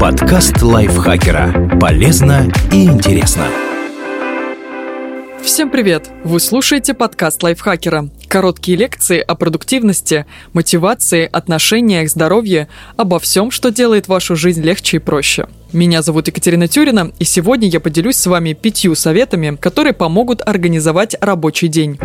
Подкаст лайфхакера. Полезно и интересно. Всем привет! Вы слушаете подкаст лайфхакера. Короткие лекции о продуктивности, мотивации, отношениях, здоровье, обо всем, что делает вашу жизнь легче и проще. Меня зовут Екатерина Тюрина, и сегодня я поделюсь с вами пятью советами, которые помогут организовать рабочий день.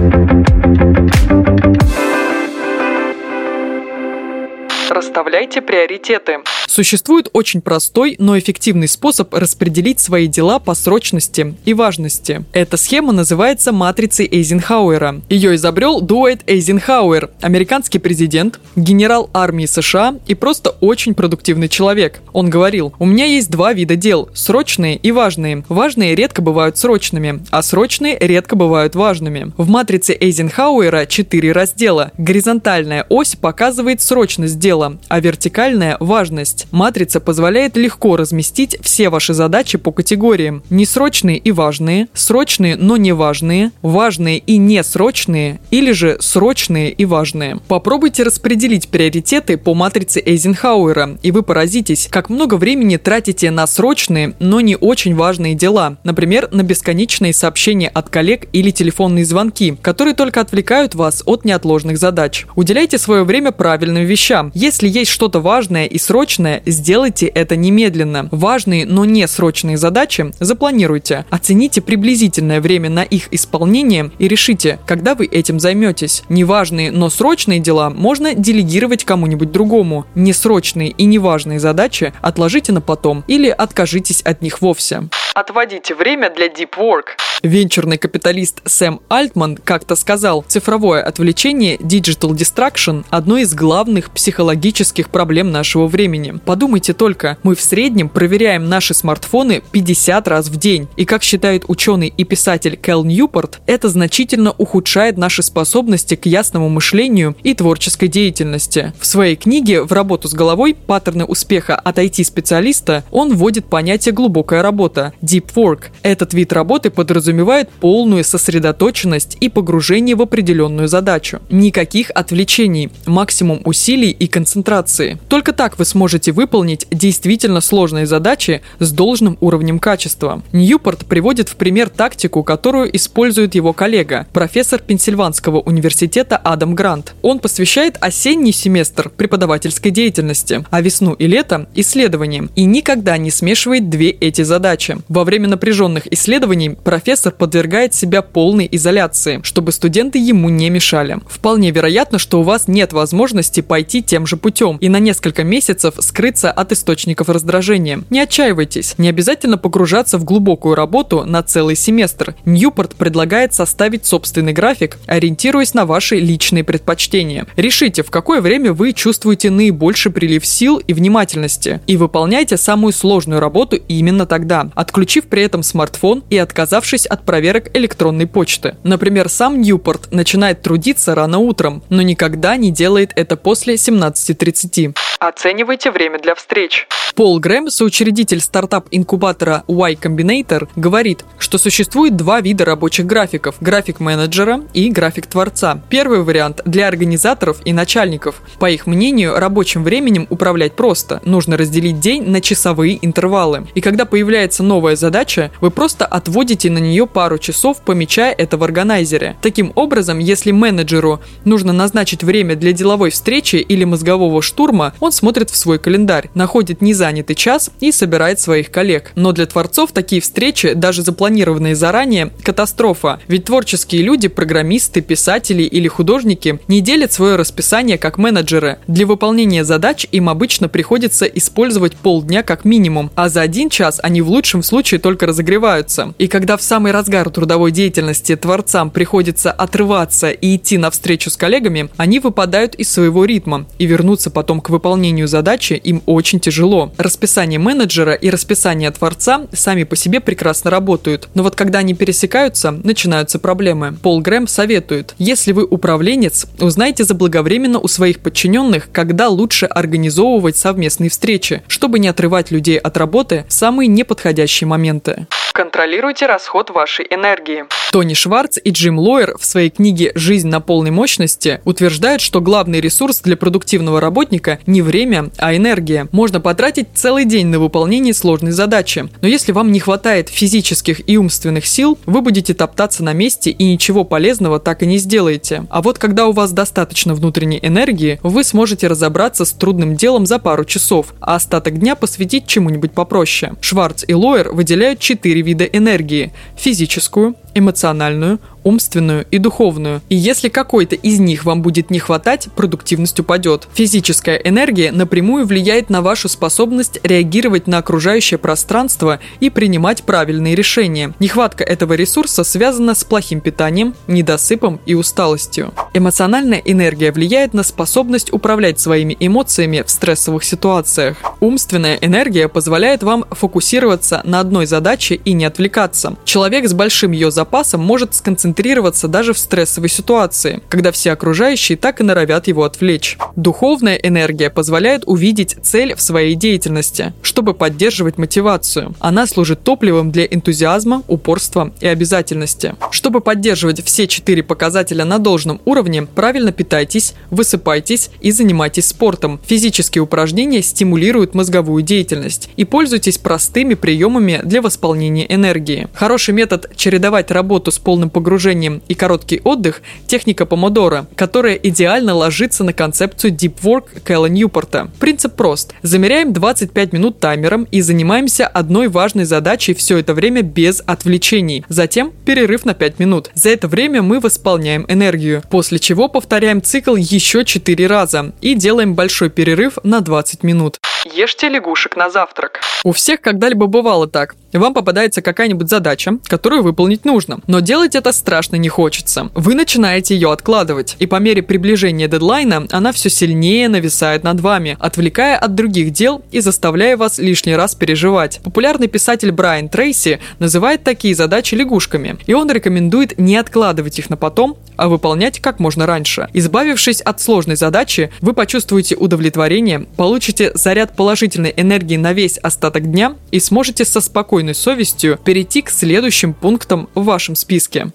Расставляйте приоритеты. Существует очень простой, но эффективный способ распределить свои дела по срочности и важности. Эта схема называется матрицей Эйзенхауэра. Ее изобрел Дуайт Эйзенхауэр, американский президент, генерал армии США и просто очень продуктивный человек. Он говорил, у меня есть два вида дел – срочные и важные. Важные редко бывают срочными, а срочные редко бывают важными. В матрице Эйзенхауэра четыре раздела. Горизонтальная ось показывает срочность дела, а вертикальная – важность. Матрица позволяет легко разместить все ваши задачи по категориям. Несрочные и важные, срочные, но не важные, важные и несрочные, или же срочные и важные. Попробуйте распределить приоритеты по матрице Эйзенхауэра, и вы поразитесь, как много времени тратите на срочные, но не очень важные дела. Например, на бесконечные сообщения от коллег или телефонные звонки, которые только отвлекают вас от неотложных задач. Уделяйте свое время правильным вещам. Если есть что-то важное и срочное, сделайте это немедленно. Важные, но не срочные задачи запланируйте. Оцените приблизительное время на их исполнение и решите, когда вы этим займетесь. Неважные, но срочные дела можно делегировать кому-нибудь другому. Несрочные и неважные задачи отложите на потом или откажитесь от них вовсе. Отводите время для deep work. Венчурный капиталист Сэм Альтман как-то сказал, цифровое отвлечение Digital Distraction – одно из главных психологических проблем нашего времени. Подумайте только, мы в среднем проверяем наши смартфоны 50 раз в день. И как считает ученый и писатель Кэл Ньюпорт, это значительно ухудшает наши способности к ясному мышлению и творческой деятельности. В своей книге «В работу с головой. Паттерны успеха от IT-специалиста» он вводит понятие «глубокая работа» – deep work. Этот вид работы подразумевает полную сосредоточенность и погружение в определенную задачу. Никаких отвлечений, максимум усилий и концентрации. Только так вы сможете выполнить действительно сложные задачи с должным уровнем качества. Ньюпорт приводит в пример тактику, которую использует его коллега, профессор Пенсильванского университета Адам Грант. Он посвящает осенний семестр преподавательской деятельности, а весну и лето – исследованиям, и никогда не смешивает две эти задачи. Во время напряженных исследований профессор подвергает себя полной изоляции, чтобы студенты ему не мешали. Вполне вероятно, что у вас нет возможности пойти тем же путем и на несколько месяцев скрыться от источников раздражения. Не отчаивайтесь, не обязательно погружаться в глубокую работу на целый семестр. Ньюпорт предлагает составить собственный график, ориентируясь на ваши личные предпочтения. Решите, в какое время вы чувствуете наибольший прилив сил и внимательности, и выполняйте самую сложную работу именно тогда, отключив при этом смартфон и отказавшись от проверок электронной почты. Например, сам Ньюпорт начинает трудиться рано утром, но никогда не делает это после 17.30. Оценивайте время для встреч. Пол Грэм, соучредитель стартап-инкубатора Y Combinator, говорит, что существует два вида рабочих графиков – график менеджера и график творца. Первый вариант для организаторов и начальников. По их мнению, рабочим временем управлять просто. Нужно разделить день на часовые интервалы. И когда появляется новая задача, вы просто отводите на нее пару часов, помечая это в органайзере. Таким образом, если менеджеру нужно назначить время для деловой встречи или мозгового штурма, он смотрит в свой календарь, находит не занятый час и собирает своих коллег. Но для творцов такие встречи, даже запланированные заранее, катастрофа. Ведь творческие люди, программисты, писатели или художники не делят свое расписание как менеджеры. Для выполнения задач им обычно приходится использовать полдня как минимум, а за один час они в лучшем случае только разогреваются. И когда в самый разгар трудовой деятельности творцам приходится отрываться и идти навстречу с коллегами, они выпадают из своего ритма, и вернуться потом к выполнению задачи им очень тяжело. Расписание менеджера и расписание творца сами по себе прекрасно работают, но вот когда они пересекаются, начинаются проблемы. Пол Грэм советует, если вы управленец, узнайте заблаговременно у своих подчиненных, когда лучше организовывать совместные встречи, чтобы не отрывать людей от работы в самые неподходящие моменты. Контролируйте расход вашей энергии. Тони Шварц и Джим Лойер в своей книге «Жизнь на полной мощности» утверждают, что главный ресурс для продуктивного работника не время, а энергия. Можно потратить целый день на выполнение сложной задачи, но если вам не хватает физических и умственных сил, вы будете топтаться на месте и ничего полезного так и не сделаете. А вот когда у вас достаточно внутренней энергии, вы сможете разобраться с трудным делом за пару часов, а остаток дня посвятить чему-нибудь попроще. Шварц и Лойер выделяют четыре вида энергии – физическую, эмоциональную, умственную и духовную. И если какой-то из них вам будет не хватать, продуктивность упадет. Физическая энергия напрямую влияет на вашу способность реагировать на окружающее пространство и принимать правильные решения. Нехватка этого ресурса связана с плохим питанием, недосыпом и усталостью. Эмоциональная энергия влияет на способность управлять своими эмоциями в стрессовых ситуациях. Умственная энергия позволяет вам фокусироваться на одной задаче и не отвлекаться. Человек с большим ее запасом может сконцентрироваться даже в стрессовой ситуации, когда все окружающие так и норовят его отвлечь. Духовная энергия позволяет увидеть цель в своей деятельности, чтобы поддерживать мотивацию. Она служит топливом для энтузиазма, упорства и обязательности. Чтобы поддерживать все четыре показателя на должном уровне, правильно питайтесь, высыпайтесь и занимайтесь спортом. Физические упражнения стимулируют мозговую деятельность и пользуйтесь простыми приемами для восполнения энергии. Хороший метод чередовать работу с полным погружением и короткий отдых – техника помодора, которая идеально ложится на концепцию Deep Work Кэлла Ньюпорта. Принцип прост. Замеряем 25 минут таймером и занимаемся одной важной задачей все это время без отвлечений. Затем перерыв на 5 минут. За это время мы восполняем энергию, после чего повторяем цикл еще 4 раза и делаем большой перерыв на 20 минут. Ешьте лягушек на завтрак. У всех когда-либо бывало так. Вам попадается какая-нибудь задача, которую выполнить нужно, но делать это страшно не хочется. Вы начинаете ее откладывать, и по мере приближения дедлайна она все сильнее нависает над вами, отвлекая от других дел и заставляя вас лишний раз переживать. Популярный писатель Брайан Трейси называет такие задачи лягушками, и он рекомендует не откладывать их на потом, а выполнять как можно раньше. Избавившись от сложной задачи, вы почувствуете удовлетворение, получите заряд положительной энергии на весь остаток дня и сможете со спокойной совестью перейти к следующим пунктам в вашем списке.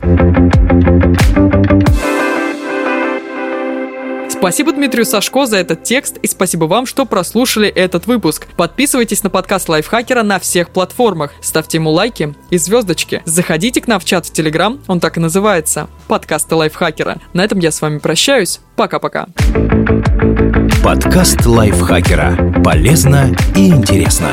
Спасибо Дмитрию Сашко за этот текст и спасибо вам, что прослушали этот выпуск. Подписывайтесь на подкаст Лайфхакера на всех платформах, ставьте ему лайки и звездочки. Заходите к нам в чат в Телеграм, он так и называется – подкасты Лайфхакера. На этом я с вами прощаюсь. Пока-пока. Подкаст Лайфхакера. Полезно и интересно.